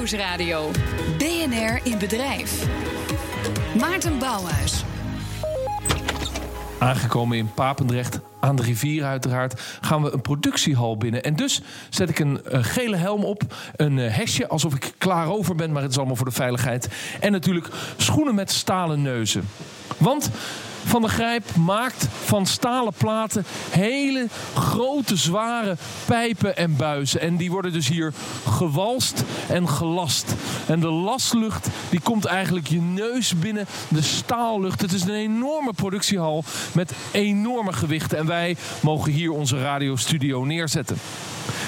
Nieuwsradio. BNR in Bedrijf. Maarten Bouwhuis. Aangekomen in Papendrecht, aan de rivier uiteraard, gaan we een productiehal binnen. En dus zet ik een, een gele helm op, een uh, hesje alsof ik klaar over ben, maar het is allemaal voor de veiligheid. En natuurlijk schoenen met stalen neuzen. Want van der Grijp maakt van stalen platen hele grote, zware pijpen en buizen. En die worden dus hier gewalst en gelast. En de lastlucht die komt eigenlijk je neus binnen, de staallucht. Het is een enorme productiehal met enorme gewichten. En wij mogen hier onze radiostudio neerzetten.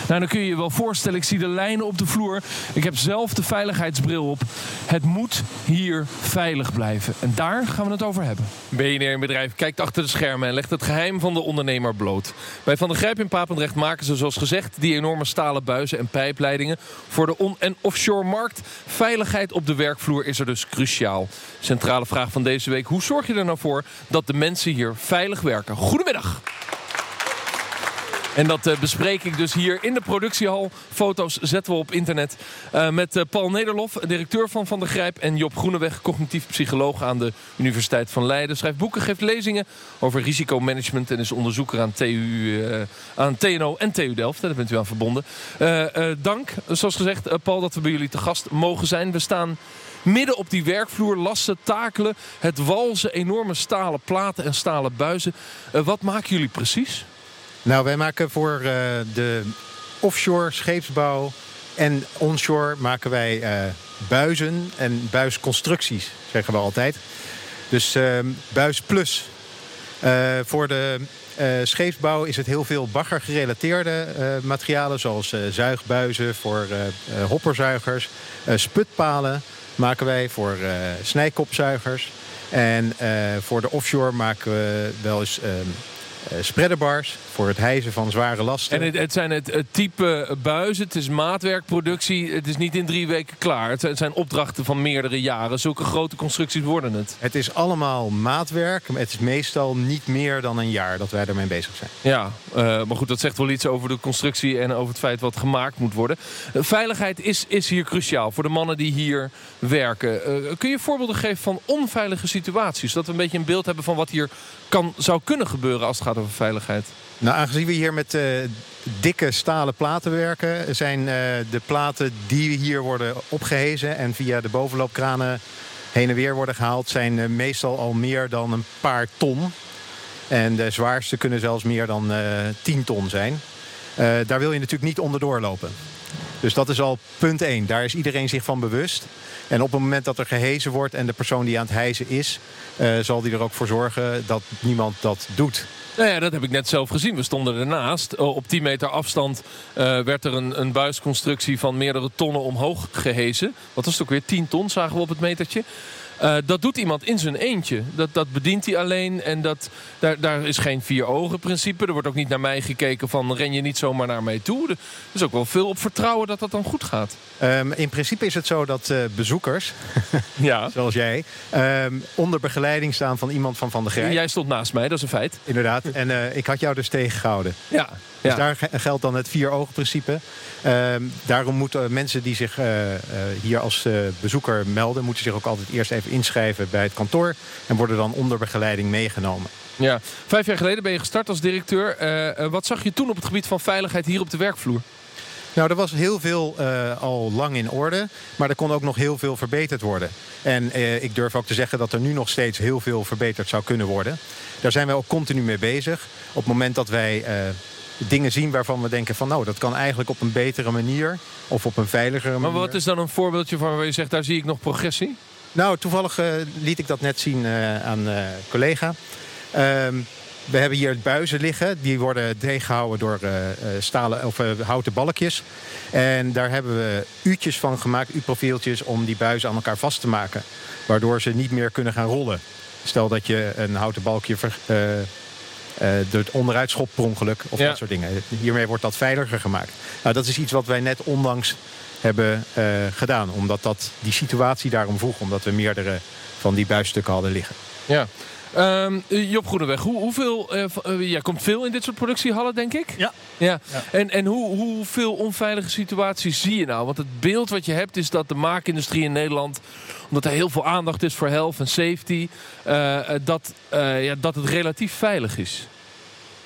Nou, dan kun je je wel voorstellen, ik zie de lijnen op de vloer. Ik heb zelf de veiligheidsbril op. Het moet hier veilig blijven. En daar gaan we het over hebben. BNR Bedrijf kijkt achter de schermen en legt het geheim van de ondernemer bloot. Bij Van der Grijp in Papendrecht maken ze zoals gezegd die enorme stalen buizen en pijpleidingen voor de on- en offshore markt. Veiligheid op de werkvloer is er dus cruciaal. Centrale vraag van deze week: hoe zorg je er nou voor dat de mensen hier veilig werken? Goedemiddag. En dat uh, bespreek ik dus hier in de productiehal. Foto's zetten we op internet. Uh, met uh, Paul Nederlof, directeur van Van der Grijp. En Job Groeneweg, cognitief psycholoog aan de Universiteit van Leiden. Schrijft boeken, geeft lezingen over risicomanagement. En is onderzoeker aan, TU, aan TNO en TU Delft. Daar bent u aan verbonden. dank, zoals gezegd, Paul, dat we bij jullie te gast mogen zijn. We staan midden op die werkvloer, lassen, takelen, het walzen, enorme stalen platen en stalen buizen. wat maken jullie precies? Nou, wij maken voor uh, de offshore scheepsbouw en onshore maken wij uh, buizen en buisconstructies, zeggen we altijd. Dus uh, buis plus. voor de scheepsbouw is het heel veel baggergerelateerde materialen, zoals zuigbuizen voor hopperzuigers, sputpalen maken wij voor snijkopzuigers. En voor de offshore maken we wel eens uh, spreaderbars voor het hijzen van zware lasten. En het, het zijn het, het, type buizen, het is maatwerkproductie. Het is niet in drie weken klaar. Het zijn, het zijn opdrachten van meerdere jaren. Zulke grote constructies worden het. Het is allemaal maatwerk. Het is meestal niet meer dan een jaar dat wij ermee bezig zijn. Ja, uh, maar goed, dat zegt wel iets over de constructie en over het feit wat gemaakt moet worden. Uh, veiligheid is, is hier cruciaal voor de mannen die hier werken. kun je voorbeelden geven van onveilige situaties? Zodat we een beetje een beeld hebben van wat hier kan, zou kunnen gebeuren als het gaat over veiligheid. Nou, aangezien we hier met uh, dikke stalen platen werken... zijn uh, de platen die hier worden opgehezen... en via de bovenloopkranen heen en weer worden gehaald... zijn uh, meestal al meer dan een paar ton. En de zwaarste kunnen zelfs meer dan 10 ton zijn. daar wil je natuurlijk niet onderdoor lopen. Dus dat is al punt 1. Daar is iedereen zich van bewust. En op het moment dat er gehezen wordt en de persoon die aan het hijzen is... zal die er ook voor zorgen dat niemand dat doet. Nou ja, dat heb ik net zelf gezien. We stonden ernaast. Op 10 meter afstand uh, werd er een, een buisconstructie van meerdere tonnen omhoog gehezen. Wat was het ook weer? 10 ton zagen we op het metertje. Uh, dat doet iemand in zijn eentje. Dat, dat bedient hij alleen. En dat, daar, daar is geen vier ogen principe. Er wordt ook niet naar mij gekeken van ren je niet zomaar naar mij toe. Er is ook wel veel op vertrouwen dat dat dan goed gaat. Um, in principe is het zo dat uh, bezoekers, ja. zoals jij, um, onder begeleiding staan van iemand van Van der Grijp. Jij stond naast mij, dat is een feit. Inderdaad. En uh, ik had jou dus tegengehouden. Ja. Dus daar geldt dan het vier ogen principe. Um, daarom moeten mensen die zich uh, uh, hier als uh, bezoeker melden... moeten zich ook altijd eerst even inschrijven bij het kantoor... en worden dan onder begeleiding meegenomen. Ja, vijf jaar geleden ben je gestart als directeur. wat zag je toen op het gebied van veiligheid hier op de werkvloer? Nou, er was heel veel uh, al lang in orde, maar er kon ook nog heel veel verbeterd worden. En uh, ik durf ook te zeggen dat er nu nog steeds heel veel verbeterd zou kunnen worden. Daar zijn wij ook continu mee bezig. Op het moment dat wij dingen zien waarvan we denken van... nou, dat kan eigenlijk op een betere manier of op een veiligere manier. Maar wat is dan een voorbeeldje van waar je zegt, daar zie ik nog progressie? Nou, toevallig liet ik dat net zien aan een collega. Um, we hebben hier buizen liggen. Die worden tegengehouden door stalen of houten balkjes. En daar hebben we u'tjes van gemaakt, u-profieltjes... om die buizen aan elkaar vast te maken. Waardoor ze niet meer kunnen gaan rollen. Stel dat je een houten balkje ver, uh, er onderuit schopt per ongeluk. Of ja. dat soort dingen. Hiermee wordt dat veiliger gemaakt. Nou, dat is iets wat wij net onlangs hebben gedaan. Omdat dat die situatie daarom vroeg. Omdat we meerdere van die buisstukken hadden liggen. Ja. Ehm, Job Groeneweg, hoe, hoeveel, uh, jij komt veel in dit soort productiehallen, denk ik? Ja. ja. ja. En, en hoe, hoeveel onveilige situaties zie je nou? Want het beeld wat je hebt is dat de maakindustrie in Nederland... omdat er heel veel aandacht is voor health en safety... Uh, dat, ja, dat het relatief veilig is.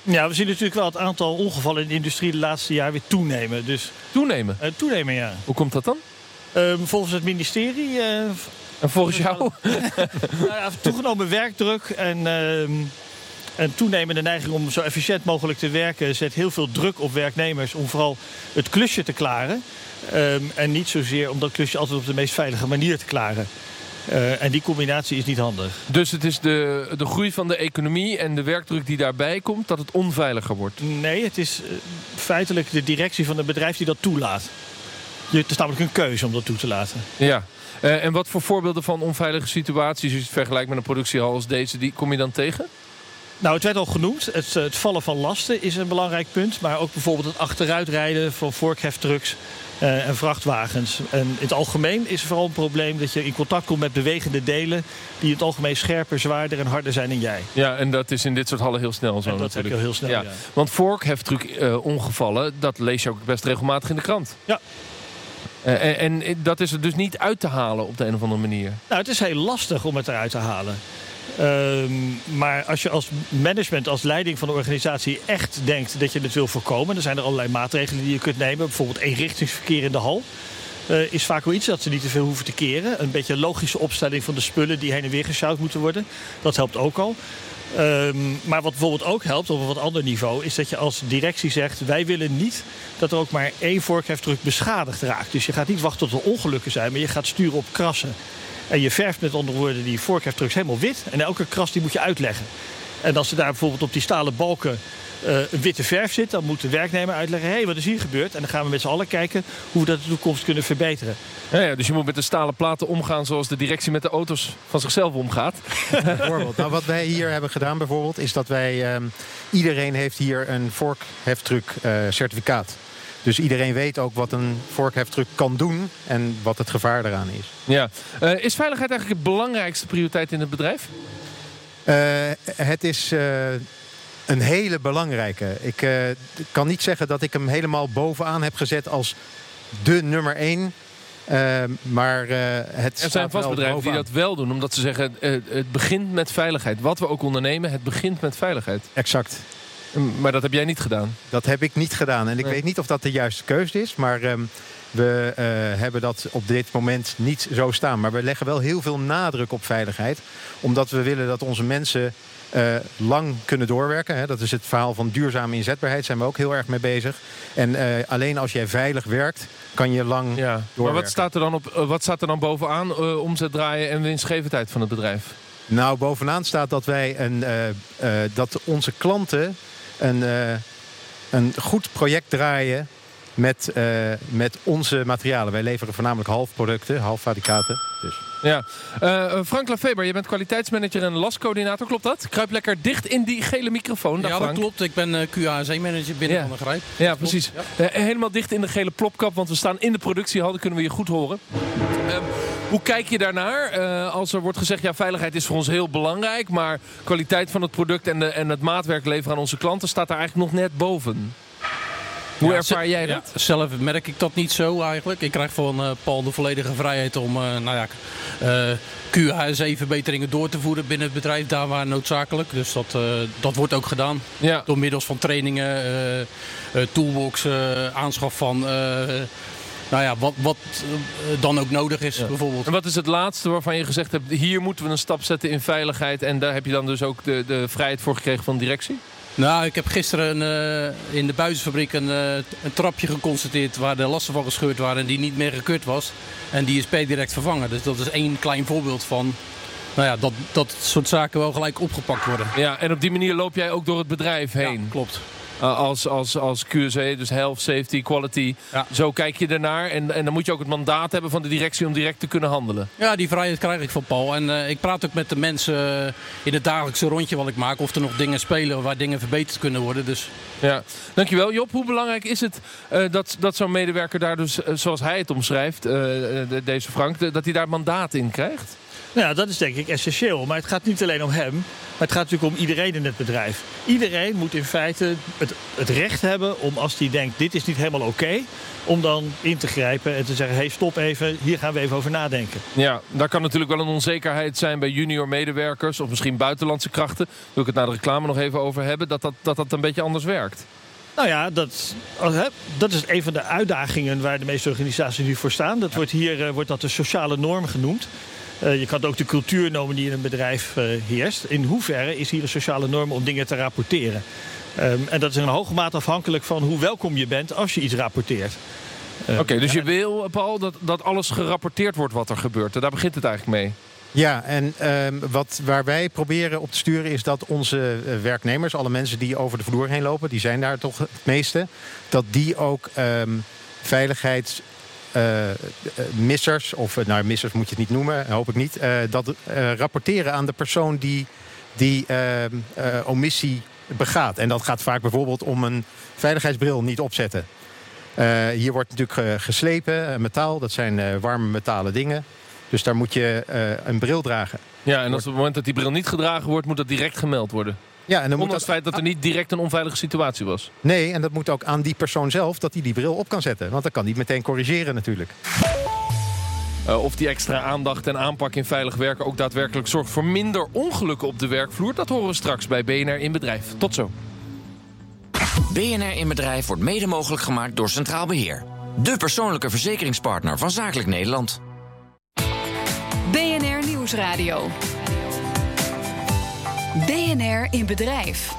Ja, we zien natuurlijk wel het aantal ongevallen in de industrie de laatste jaar weer toenemen. Dus, toenemen? toenemen, ja. Hoe komt dat dan? Ehm, volgens het ministerie en volgens jou? nou toegenomen werkdruk en, uh, en toenemende neiging om zo efficiënt mogelijk te werken... zet heel veel druk op werknemers om vooral het klusje te klaren. Um, en niet zozeer om dat klusje altijd op de meest veilige manier te klaren. Uh, en die combinatie is niet handig. Dus het is de, de groei van de economie en de werkdruk die daarbij komt... dat het onveiliger wordt? Nee, het is uh, feitelijk de directie van het bedrijf die dat toelaat. Je, het is namelijk een keuze om dat toe te laten. Ja, uh, en wat voor voorbeelden van onveilige situaties... als je het vergelijkt met een productiehal als deze, die kom je dan tegen? Nou, het werd al genoemd. Het, het, vallen van lasten is een belangrijk punt. Maar ook bijvoorbeeld het achteruitrijden van vorkheftrucks uh, en vrachtwagens. En in het algemeen is er vooral een probleem dat je in contact komt met bewegende delen... die in het algemeen scherper, zwaarder en harder zijn dan jij. Ja, en dat is in dit soort hallen heel snel zo en dat natuurlijk. heel snel, ja. ja. Want vorkheftruck uh, ongevallen, dat lees je ook best regelmatig in de krant. Ja. Uh, en, en, dat is er dus niet uit te halen op de een of andere manier? Nou, het is heel lastig om het eruit te halen. Um, maar als je als management, als leiding van de organisatie echt denkt dat je het wil voorkomen, dan zijn er allerlei maatregelen die je kunt nemen. Bijvoorbeeld eenrichtingsverkeer in de hal. Uh, is vaak wel iets dat ze niet te veel hoeven te keren. Een beetje logische opstelling van de spullen die heen en weer gesjouwd moeten worden. Dat helpt ook al. Um, maar wat bijvoorbeeld ook helpt op een wat ander niveau... is dat je als directie zegt... wij willen niet dat er ook maar één vorkheftruck beschadigd raakt. Dus je gaat niet wachten tot er ongelukken zijn... maar je gaat sturen op krassen. En je verft met andere woorden die vorkheftrucks helemaal wit. En elke kras die moet je uitleggen. En als er daar bijvoorbeeld op die stalen balken uh, een witte verf zit... dan moet de werknemer uitleggen, hé, hey, wat is hier gebeurd? En dan gaan we met z'n allen kijken hoe we dat in de toekomst kunnen verbeteren. Ja, ja, dus je moet met de stalen platen omgaan zoals de directie met de auto's van zichzelf omgaat. Bijvoorbeeld. Nou, wat wij hier hebben gedaan bijvoorbeeld... is dat wij... Um, iedereen heeft hier een vorkheftruck uh, certificaat. Dus iedereen weet ook wat een vorkheftruck kan doen en wat het gevaar eraan is. Ja. Uh, is veiligheid eigenlijk de belangrijkste prioriteit in het bedrijf? Uh, het is uh, een hele belangrijke. Ik kan niet zeggen dat ik hem helemaal bovenaan heb gezet als de nummer één. maar het er zijn vast bedrijven bovenaan. die dat wel doen, omdat ze zeggen: het begint met veiligheid. Wat we ook ondernemen, het begint met veiligheid. Exact. Maar dat heb jij niet gedaan? Dat heb ik niet gedaan. En ik nee. weet niet of dat de juiste keuze is. Maar um, we uh, hebben dat op dit moment niet zo staan. Maar we leggen wel heel veel nadruk op veiligheid. Omdat we willen dat onze mensen uh, lang kunnen doorwerken. Hè. Dat is het verhaal van duurzame inzetbaarheid. Daar zijn we ook heel erg mee bezig. En uh, alleen als jij veilig werkt, kan je lang ja. doorwerken. Maar wat staat er dan, op, wat staat er dan bovenaan? Uh, omzet draaien en winstgevendheid van het bedrijf? Nou, bovenaan staat dat wij een, dat onze klanten een, een goed project draaien met, met onze materialen. Wij leveren voornamelijk halfproducten, halffabrikaten. Dus. Ja. Uh, Frank Lafeber, je bent kwaliteitsmanager en lascoördinator, klopt dat? Kruip lekker dicht in die gele microfoon. Ja, Frank. dat klopt. Ik ben uh, QA-manager binnen ja. van de Grijp. Ja, precies. Ja. Uh, helemaal dicht in de gele plopkap, want we staan in de productiehal. Dan kunnen we je goed horen. Um, hoe kijk je daarnaar? Als er wordt gezegd, ja, veiligheid is voor ons heel belangrijk... maar kwaliteit van het product en, de, en het maatwerk leveren aan onze klanten... staat daar eigenlijk nog net boven. Hoe ervaar jij dat? Zelf merk ik dat niet zo eigenlijk. Ik krijg van uh, Paul de volledige vrijheid om uh, nou ja, uh, QHSE-verbeteringen door te voeren binnen het bedrijf, daar waar noodzakelijk. Dus dat, dat wordt ook gedaan. Ja. Door middels van trainingen, toolbox, aanschaf van nou ja, wat, wat dan ook nodig is ja. bijvoorbeeld. En wat is het laatste waarvan je gezegd hebt... hier moeten we een stap zetten in veiligheid... en daar heb je dan dus ook de, de vrijheid voor gekregen van directie? Nou, ik heb gisteren uh, in de buizenfabriek een, uh, een trapje geconstateerd... waar de lasten van gescheurd waren en die niet meer gekeurd was. En die is per direct vervangen. Dus dat is één klein voorbeeld van... Nou ja, dat dat soort zaken wel gelijk opgepakt worden. Ja, en op die manier loop jij ook door het bedrijf heen? Ja, klopt. Uh, als, als, als QSE, dus health, safety, quality. Ja. Zo kijk je ernaar. En, en dan moet je ook het mandaat hebben van de directie om direct te kunnen handelen. Ja, die vrijheid krijg ik van Paul. En uh, ik praat ook met de mensen in het dagelijkse rondje wat ik maak. Of er nog dingen spelen waar dingen verbeterd kunnen worden. Dus... Ja, dankjewel. Job, hoe belangrijk is het dat, dat zo'n medewerker daar dus, zoals hij het omschrijft, deze Frank, dat hij daar mandaat in krijgt? Nou ja, dat is denk ik essentieel. Maar het gaat niet alleen om hem, maar het gaat natuurlijk om iedereen in het bedrijf. Iedereen moet in feite het, het recht hebben om als hij denkt dit is niet helemaal oké, om dan in te grijpen en te zeggen: hé, hey, stop even, hier gaan we even over nadenken. Ja, daar kan natuurlijk wel een onzekerheid zijn bij junior medewerkers of misschien buitenlandse krachten. Wil ik het na de reclame nog even over hebben, dat dat, dat, dat een beetje anders werkt. Nou ja, dat, dat is een van de uitdagingen waar de meeste organisaties nu voor staan. Dat wordt hier wordt dat de sociale norm genoemd. Uh, je kan ook de cultuur noemen die in een bedrijf uh, heerst. In hoeverre is hier een sociale norm om dingen te rapporteren? Um, en dat is in een hoge mate afhankelijk van hoe welkom je bent als je iets rapporteert. Uh, Oké, okay, dus je wil, Paul, dat, dat alles gerapporteerd wordt wat er gebeurt. En daar begint het eigenlijk mee. Ja, en um, wat, waar wij proberen op te sturen is dat onze werknemers, alle mensen die over de vloer heen lopen, die zijn daar toch het meeste, dat die ook um, veiligheids uh, missers, of nou missers moet je het niet noemen, hoop ik niet, uh, dat uh, rapporteren aan de persoon die die omissie begaat. En dat gaat vaak bijvoorbeeld om een veiligheidsbril niet opzetten. hier wordt natuurlijk geslepen, metaal, dat zijn warme metalen dingen. Dus daar moet je een bril dragen. Ja, en als op het moment dat die bril niet gedragen wordt, moet dat direct gemeld worden. Ja, en dan moet dat... het feit dat er niet direct een onveilige situatie was. Nee, en dat moet ook aan die persoon zelf dat hij die bril op kan zetten. Want dan kan hij meteen corrigeren natuurlijk. Uh, of die extra aandacht en aanpak in veilig werken ook daadwerkelijk zorgt voor minder ongelukken op de werkvloer, dat horen we straks bij BNR in Bedrijf. Tot zo. BNR in Bedrijf wordt mede mogelijk gemaakt door Centraal Beheer. De persoonlijke verzekeringspartner van Zakelijk Nederland. BNR Nieuwsradio. BNR in Bedrijf.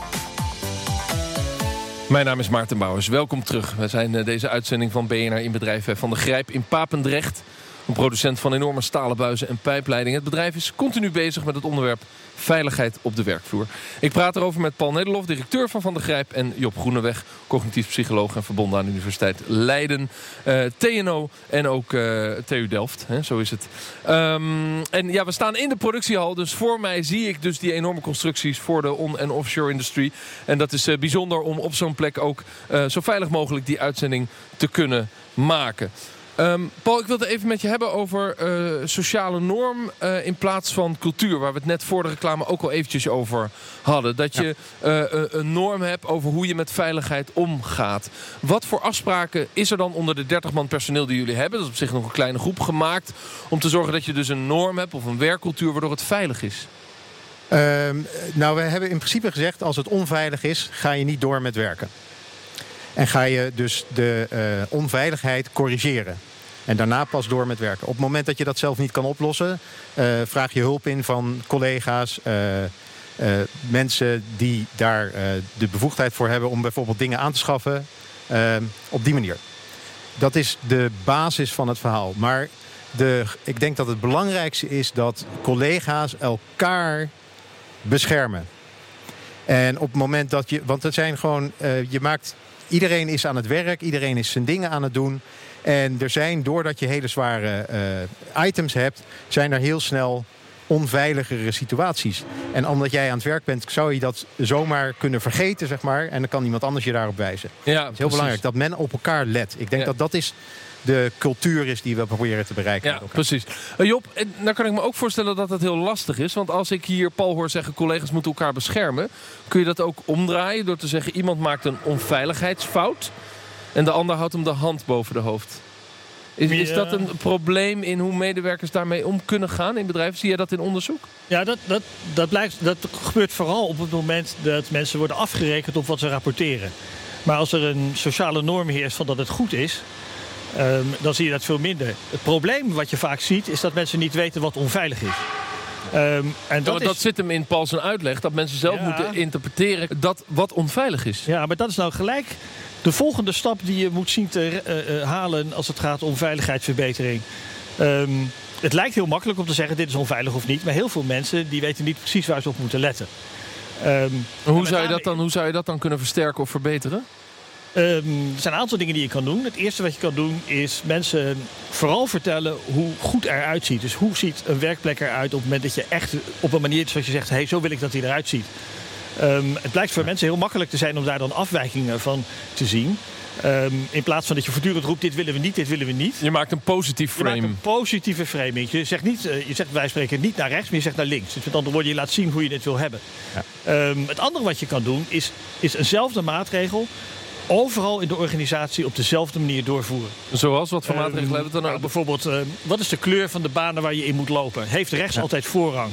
Mijn naam is Maarten Bouwers. Welkom terug. We zijn eh, deze uitzending van BNR in Bedrijf van de Grijp in Papendrecht. Een producent van enorme stalen buizen en pijpleidingen. Het bedrijf is continu bezig met het onderwerp veiligheid op de werkvloer. Ik praat erover met Paul Nederlof, directeur van Van der Grijp... en Job Groeneweg, cognitief psycholoog en verbonden aan de Universiteit Leiden. Eh, TNO en ook uh, TU Delft, hè, zo is het. Um, en ja, we staan in de productiehal, dus voor mij zie ik dus die enorme constructies... voor de on- en offshore industrie. En dat is uh, bijzonder om op zo'n plek ook zo veilig mogelijk die uitzending te kunnen maken. Um, Paul, ik wilde even met je hebben over uh, sociale norm uh, in plaats van cultuur. Waar we het net voor de reclame ook al eventjes over hadden. Dat je uh, een norm hebt over hoe je met veiligheid omgaat. Wat voor afspraken is er dan onder de 30 man personeel die jullie hebben? Dat is op zich nog een kleine groep gemaakt. Om te zorgen dat je dus een norm hebt of een werkcultuur waardoor het veilig is. Um, nou, we hebben in principe gezegd als het onveilig is, ga je niet door met werken. En ga je dus de onveiligheid corrigeren. En daarna pas door met werken. Op het moment dat je dat zelf niet kan oplossen, uh, vraag je hulp in van collega's. Uh, mensen die daar de bevoegdheid voor hebben om bijvoorbeeld dingen aan te schaffen. op die manier. Dat is de basis van het verhaal. Maar de, ik denk dat het belangrijkste is dat collega's elkaar beschermen. En op het moment dat je. Want het zijn gewoon. je maakt Iedereen is aan het werk, iedereen is zijn dingen aan het doen. En er zijn, doordat je hele zware uh, items hebt, zijn er heel snel onveiligere situaties. En omdat jij aan het werk bent, zou je dat zomaar kunnen vergeten, zeg maar. En dan kan iemand anders je daarop wijzen. Ja, het is heel precies. belangrijk dat men op elkaar let. Ik denk ja. dat dat is de cultuur is die we proberen te bereiken. Ja, precies. Uh, Job, dan kan ik me ook voorstellen dat het heel lastig is. Want als ik hier Paul hoor zeggen... collega's moeten elkaar beschermen... kun je dat ook omdraaien door te zeggen... iemand maakt een onveiligheidsfout... en de ander houdt hem de hand boven de hoofd. Is, is, dat een probleem in hoe medewerkers daarmee om kunnen gaan in bedrijven? Zie je dat in onderzoek? Ja, dat, dat, dat, blijkt, dat gebeurt vooral op het moment dat mensen worden afgerekend op wat ze rapporteren. Maar als er een sociale norm heerst van dat het goed is, Um, dan zie je dat veel minder. Het probleem wat je vaak ziet is dat mensen niet weten wat onveilig is. Um, en dat, dat, is... zit hem in Paul's uitleg. Dat mensen zelf ja. moeten interpreteren dat wat onveilig is. Ja, maar dat is nou gelijk de volgende stap die je moet zien te uh, uh, halen als het gaat om veiligheidsverbetering. Um, het lijkt heel makkelijk om te zeggen dit is onveilig of niet. Maar heel veel mensen die weten niet precies waar ze op moeten letten. Um, hoe, zou je dat dan, hoe zou je dat dan kunnen versterken of verbeteren? Um, er zijn een aantal dingen die je kan doen. Het eerste wat je kan doen is mensen vooral vertellen hoe goed eruit ziet. Dus hoe ziet een werkplek eruit op het moment dat je echt op een manier zoals je zegt, hey, zo wil ik dat hij eruit ziet. Um, het blijkt voor mensen heel makkelijk te zijn om daar dan afwijkingen van te zien. Ehm, in plaats van dat je voortdurend roept, dit willen we niet, dit willen we niet. Je maakt een positief Je maakt frame. een positieve framing. Je zegt, niet, eh, je zegt wij spreken niet naar rechts, maar je zegt naar links. Dus met andere woorden, je laat zien hoe je dit wil hebben. Ehm, het andere wat je kan doen, is, is eenzelfde maatregel overal in de organisatie op dezelfde manier doorvoeren. Zoals, wat voor maatregelen Ehm, hebben we dan nou, bijvoorbeeld, wat is de kleur van de banen waar je in moet lopen? Heeft rechts altijd voorrang?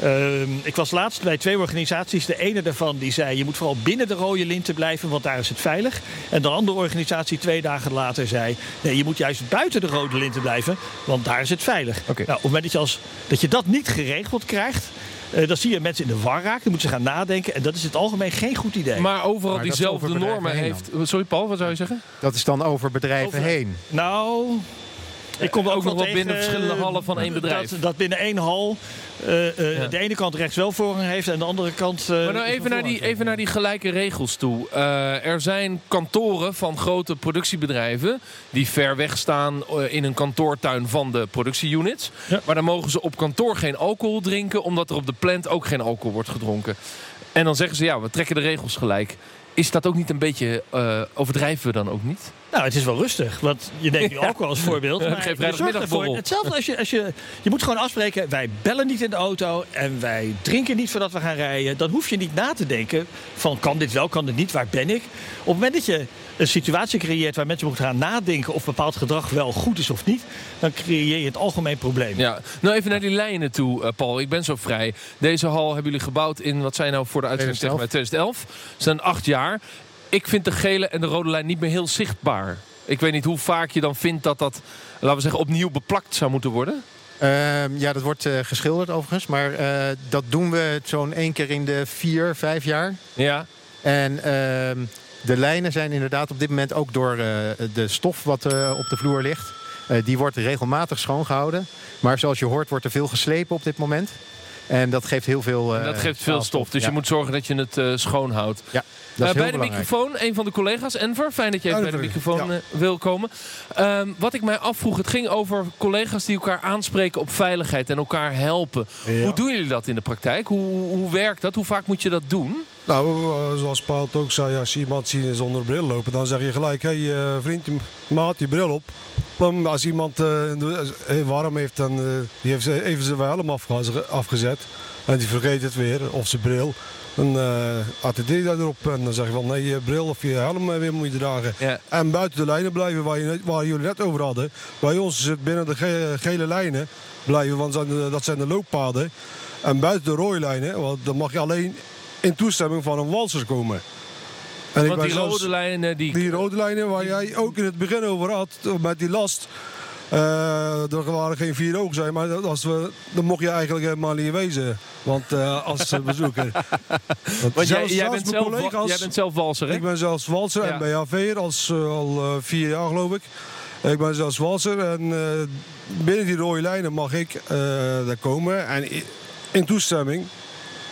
Ehm, ik was laatst bij twee organisaties. De ene daarvan die zei: je moet vooral binnen de rode linten blijven, want daar is het veilig. En de andere organisatie twee dagen later zei: nee, je moet juist buiten de rode linten blijven, want daar is het veilig. Nou, op het moment dat je, als, dat je dat niet geregeld krijgt, eh, dan zie je mensen in de war raken. Dan moeten ze gaan nadenken. En dat is in het algemeen geen goed idee. Maar overal Maar diezelfde normen heen heeft... Sorry Paul, wat zou je zeggen? Dat is dan over bedrijven Over- heen. Nou, ik kom er ook ook nog wel binnen verschillende hallen van één dat- bedrijf. Dat, binnen één hal eh, eh, Ja. de ene kant rechts wel voorrang heeft en de andere kant. eh, Maar nou even naar, die, even naar die gelijke regels toe. Eh, er zijn kantoren van grote productiebedrijven die ver weg staan eh, in een kantoortuin van de productieunits. Ja. Maar dan mogen ze op kantoor geen alcohol drinken, omdat er op de plant ook geen alcohol wordt gedronken. En dan zeggen ze ja, we trekken de regels gelijk. Is dat ook niet een beetje eh, overdrijven we dan ook niet? Nou, het is wel rustig. Want je neemt nu alcohol als voorbeeld. Ja, maar zorgt vrijdagmiddagborrel. ervoor- Hetzelfde als je, als je... Je moet gewoon afspreken, wij bellen niet in de auto... en wij drinken niet voordat we gaan rijden. Dan hoef je niet na te denken van kan dit wel, kan dit niet, waar ben ik? Op het moment dat je een situatie creëert... waar mensen moeten gaan nadenken of bepaald gedrag wel goed is of niet... dan creëer je het algemeen probleem. Ja, nou even naar die lijnen toe, eh, Paul. Ik ben zo vrij. Deze hal hebben jullie gebouwd in, wat zijn nou voor de uitzending tegen mij, 2011. Ze zijn acht jaar. Ik vind de gele en de rode lijn niet meer heel zichtbaar. Ik weet niet hoe vaak je dan vindt dat dat, laten we zeggen, opnieuw beplakt zou moeten worden. Ehm, ja, dat wordt eh, geschilderd overigens. Maar eh, dat doen we zo'n één keer in de vier, vijf jaar. Ja, En ehm, de lijnen zijn inderdaad op dit moment ook door eh, de stof wat op de vloer ligt. die wordt regelmatig schoongehouden. Maar zoals je hoort wordt er veel geslepen op dit moment. En dat geeft heel veel. en dat geeft veel stof. Dus Ja, je moet zorgen dat je het eh, schoon houdt. Ja, Eh, bij de microfoon, een van de collega's, Enver. Fijn dat jij even bij de microfoon ja. eh, wil komen. Ehm, wat ik mij afvroeg, het ging over collega's die elkaar aanspreken op veiligheid en elkaar helpen. Ja. Hoe doen jullie dat in de praktijk? Hoe, hoe werkt dat? Hoe vaak moet je dat doen? Nou, eh, zoals Paul ook zei, als je iemand ziet zonder bril lopen, dan zeg je gelijk, hé hey, vriend, maat, je bril op. Als iemand warm heeft, dan eh, die heeft ze- even zijn helm afge- afgezet en die vergeet het weer, of zijn bril. Dan uh, attendeer je erop en dan zeg je van nee, je bril of je helm eh, weer moet je dragen. Ja. En buiten de lijnen blijven waar, je, waar jullie net over hadden. Bij ons is het binnen de ge- gele lijnen blijven, want dat zijn de- dat zijn de looppaden. En buiten de rode lijnen, want dan mag je alleen in toestemming van een walser komen. En Want ben die rode lijnen, die... die rode lijnen waar jij ook in het begin over had, met die last. Eh, er waren geen vier ogen zijn, maar als we, dan mocht je eigenlijk helemaal niet wezen. Want eh, als bezoeker. Want jij, jij, bent mijn zelf, jij bent zelf walser, hè? ik ben zelfs walser en bij als, eh, al vier jaar geloof ik. Ik ben zelfs walser en binnen die rode lijnen mag ik daar komen. En in toestemming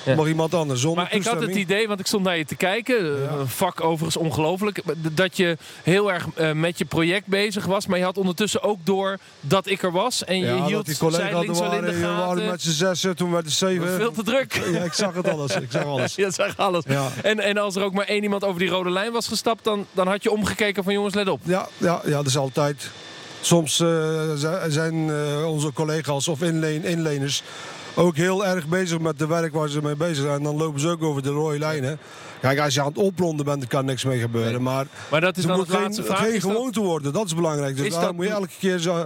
Ja. mag iemand anders zonder Maar ik had het idee, want ik stond naar je te kijken, eh, Ja. een vak overigens ongelooflijk, dat je heel erg eh, met je project bezig was. Maar je had ondertussen ook door dat ik er was. En je ja, dat hield die collega's wel in waren, de we waren gaten. met z'n zessen, toen werd het zeven. Veel te druk. Ja, ik zag het alles. Ik zag alles. Je zag alles. Ja. En, en als er ook maar één iemand over die rode lijn was gestapt, dan, dan had je omgekeken van jongens, let op. Ja, ja, ja, dat is altijd. Soms eh, zi- zijn eh, onze collega's of inleen, inleners ook heel erg bezig met de werk waar ze mee bezig zijn. En dan lopen ze ook over de rode lijnen. Kijk, als je aan het opronden bent, kan niks mee gebeuren. Maar Maar dat is dan moet het geen, vraag. geen dat- gewoonte worden, dat is belangrijk. Dus Is daar dat- moet je elke keer zo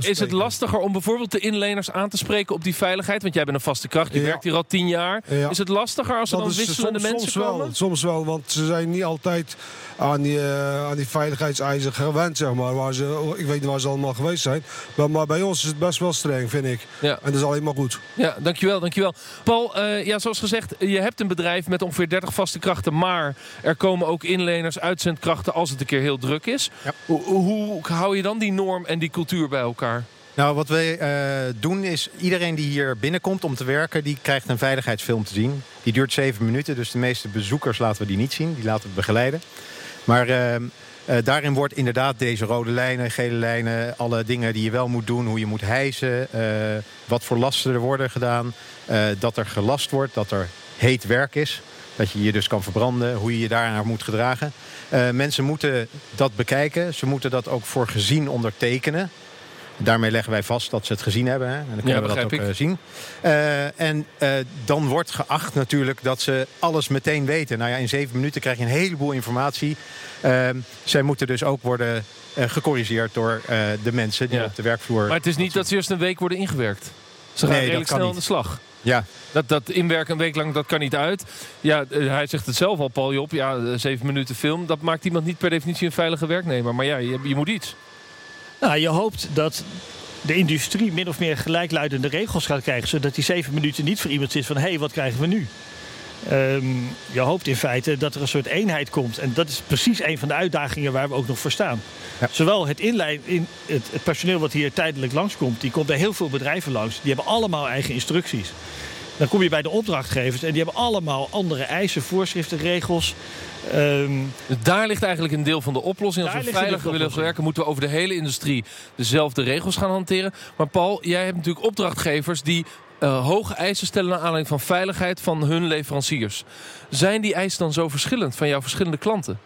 Is, het lastiger om bijvoorbeeld de inleners aan te spreken op die veiligheid? Want jij bent een vaste kracht, je Ja. werkt hier al tien jaar. Ja. Is het lastiger als er dan is wisselende soms, mensen soms wel, komen? Soms wel, want ze zijn niet altijd aan die, eh, aan die veiligheidseisen gewend, zeg maar. Waar ze, ik weet niet waar ze allemaal geweest zijn. Maar, maar bij ons is het best wel streng, vind ik. Ja. En dat is alleen maar goed. Ja, dankjewel, dankjewel. Paul, eh, ja, zoals gezegd, je hebt een bedrijf met ongeveer 30 vaste krachten. Maar er komen ook inleners, uitzendkrachten als het een keer heel druk is. Ja. Hoe, hoe hou je dan die norm en die cultuur bij elkaar? Nou, wat wij eh, doen is, iedereen die hier binnenkomt om te werken... die krijgt een veiligheidsfilm te zien. Die duurt zeven minuten, dus de meeste bezoekers laten we die niet zien. Die laten we begeleiden. Maar eh, eh, daarin wordt inderdaad deze rode lijnen, gele lijnen... alle dingen die je wel moet doen, hoe je moet hijsen... wat voor lasten er worden gedaan... dat er gelast wordt, dat er heet werk is. Dat je je dus kan verbranden, hoe je je daarnaar moet gedragen. Mensen moeten dat bekijken. Ze moeten dat ook voor gezien ondertekenen. Daarmee leggen wij vast dat ze het gezien hebben. Hè? En dan kunnen Ja, we dat ook ik. eh, zien. Eh, en eh, dan wordt geacht natuurlijk dat ze alles meteen weten. Nou ja, in zeven minuten krijg je een heleboel informatie. Eh, zij moeten dus ook worden gecorrigeerd door de mensen die Ja. op de werkvloer... Maar het is niet dat ze eerst een week worden ingewerkt. Ze gaan Nee, redelijk snel aan de slag. Ja, Dat, dat inwerken een week lang, dat kan niet uit. Ja, hij zegt het zelf al, Paul Job. Ja, zeven minuten film, dat maakt iemand niet per definitie een veilige werknemer. Maar ja, je, je moet iets. Nou, je hoopt dat de industrie min of meer gelijkluidende regels gaat krijgen. Zodat die zeven minuten niet voor iemand is van... hé, hey, wat krijgen we nu? Ehm, je hoopt in feite dat er een soort eenheid komt. En dat is precies een van de uitdagingen waar we ook nog voor staan. Ja. Zowel het, inleid, in, het, het personeel wat hier tijdelijk langskomt... die komt bij heel veel bedrijven langs. Die hebben allemaal eigen instructies. Dan kom je bij de opdrachtgevers en die hebben allemaal andere eisen, voorschriften, regels. Ehm, daar ligt eigenlijk een deel van de oplossing. Als Daar we veiliger willen werken, moeten we over de hele industrie dezelfde regels gaan hanteren. Maar Paul, jij hebt natuurlijk opdrachtgevers die eh, hoge eisen stellen naar aanleiding van veiligheid van hun leveranciers. Zijn die eisen dan zo verschillend van jouw verschillende klanten?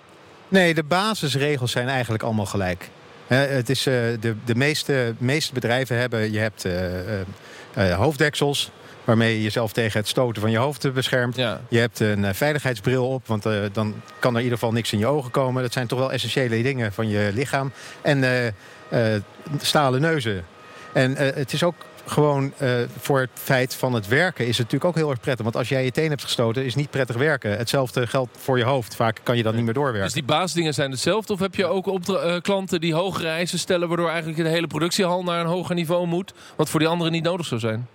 Nee, de basisregels zijn eigenlijk allemaal gelijk. Hè, het is, eh, de, de meeste, meeste bedrijven hebben, je hebt eh, hoofddeksels... waarmee je jezelf tegen het stoten van je hoofd beschermt. Ja. Je hebt een eh, veiligheidsbril op, want eh, dan kan er in ieder geval niks in je ogen komen. Dat zijn toch wel essentiële dingen van je lichaam. En eh, stalen neuzen. En het is ook gewoon voor het feit van het werken is het natuurlijk ook heel erg prettig. Want als jij je teen hebt gestoten, is niet prettig werken. Hetzelfde geldt voor je hoofd. Vaak kan je dan niet meer doorwerken. Dus die basisdingen zijn hetzelfde? Of heb je ook klanten die hogere eisen stellen... waardoor eigenlijk de hele productiehal naar een hoger niveau moet? Wat voor die anderen niet nodig zou zijn?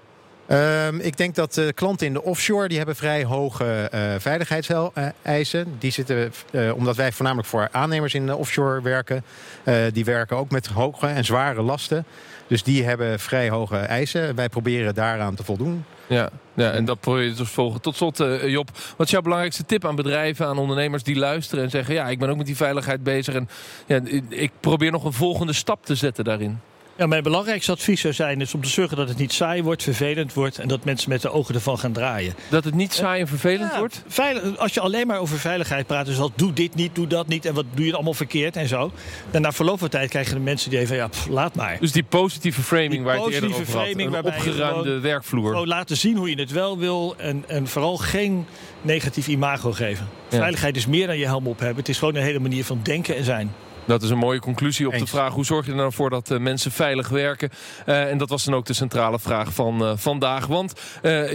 Ehm, ik denk dat de klanten in de offshore die hebben vrij hoge eh veiligheidseisen. Die zitten, eh, omdat wij voornamelijk voor aannemers in de offshore werken, eh, die werken ook met hoge en zware lasten. Dus die hebben vrij hoge eisen. Wij proberen daaraan te voldoen. Ja, ja en dat probeer je dus volgen. Tot slot, eh, Job, wat is jouw belangrijkste tip aan bedrijven, aan ondernemers die luisteren en zeggen: Ja, ik ben ook met die veiligheid bezig en ja, ik probeer nog een volgende stap te zetten daarin? Ja, mijn belangrijkste advies zou zijn is om te zorgen dat het niet saai wordt, vervelend wordt en dat mensen met de ogen ervan gaan draaien. Dat het niet saai en vervelend Ja, wordt? veilig- als je alleen maar over veiligheid praat, dus al doe dit niet, doe dat niet en wat doe je allemaal verkeerd en zo. Dan na verloop van tijd krijgen de mensen die even, ja, pff, laat maar. Dus die positieve framing Die waar je het eerder over had. framing Een opgeruimde gewoon- werkvloer. Gewoon laten zien hoe je het wel wil en, en vooral geen negatief imago geven. Ja. Veiligheid is meer dan je helm op hebben. Het is gewoon een hele manier van denken en zijn. Dat is een mooie conclusie op de vraag: hoe zorg je er nou voor dat eh, mensen veilig werken? Eh, en dat was dan ook de centrale vraag van eh, vandaag. Want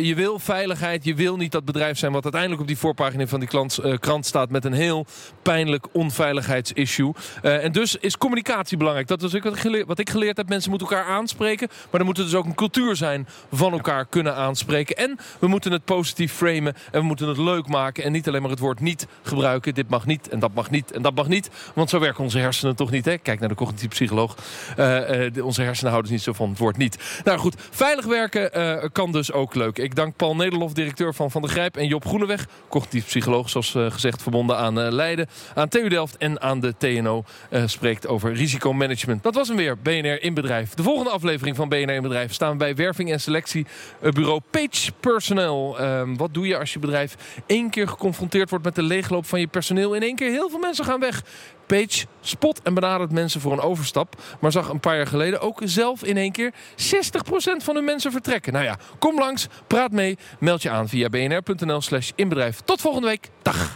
je wil veiligheid, je wil niet dat bedrijf zijn wat uiteindelijk op die voorpagina van die klant, krant staat met een heel pijnlijk onveiligheidsissue. En dus is communicatie belangrijk. Dat is ook wat ik, geleerd, wat ik geleerd heb. Mensen moeten elkaar aanspreken, maar er moet dus ook een cultuur zijn van elkaar kunnen aanspreken. En we moeten het positief framen en we moeten het leuk maken en niet alleen maar het woord niet gebruiken. Dit mag niet en dat mag niet en dat mag niet. Want zo werken onze hersenen toch niet. Hè? Kijk naar de cognitieve psycholoog. Eh, eh, onze hersenen houden dus niet zo van het woord niet. Nou goed, veilig werken eh, kan dus ook leuk. Ik dank Paul Nederlof, directeur van Van der Grijp. En Job Groeneweg, cognitief psycholoog, zoals gezegd, verbonden aan Leiden, aan TU Delft en aan de TNO. spreekt over risicomanagement. Dat was hem weer, BNR in Bedrijf. De volgende aflevering van BNR in Bedrijf staan we bij werving en selectie eh, bureau Page Personnel. Ehm, wat doe je als je bedrijf één keer geconfronteerd wordt met de leegloop van je personeel? In één keer heel veel mensen gaan weg. Page spot en benadert mensen voor een overstap. Maar zag een paar jaar geleden ook zelf in één keer 60% van hun mensen vertrekken. Nou ja, kom langs, praat mee, meld je aan via bnr.nl slash inbedrijf. Tot volgende week. Dag.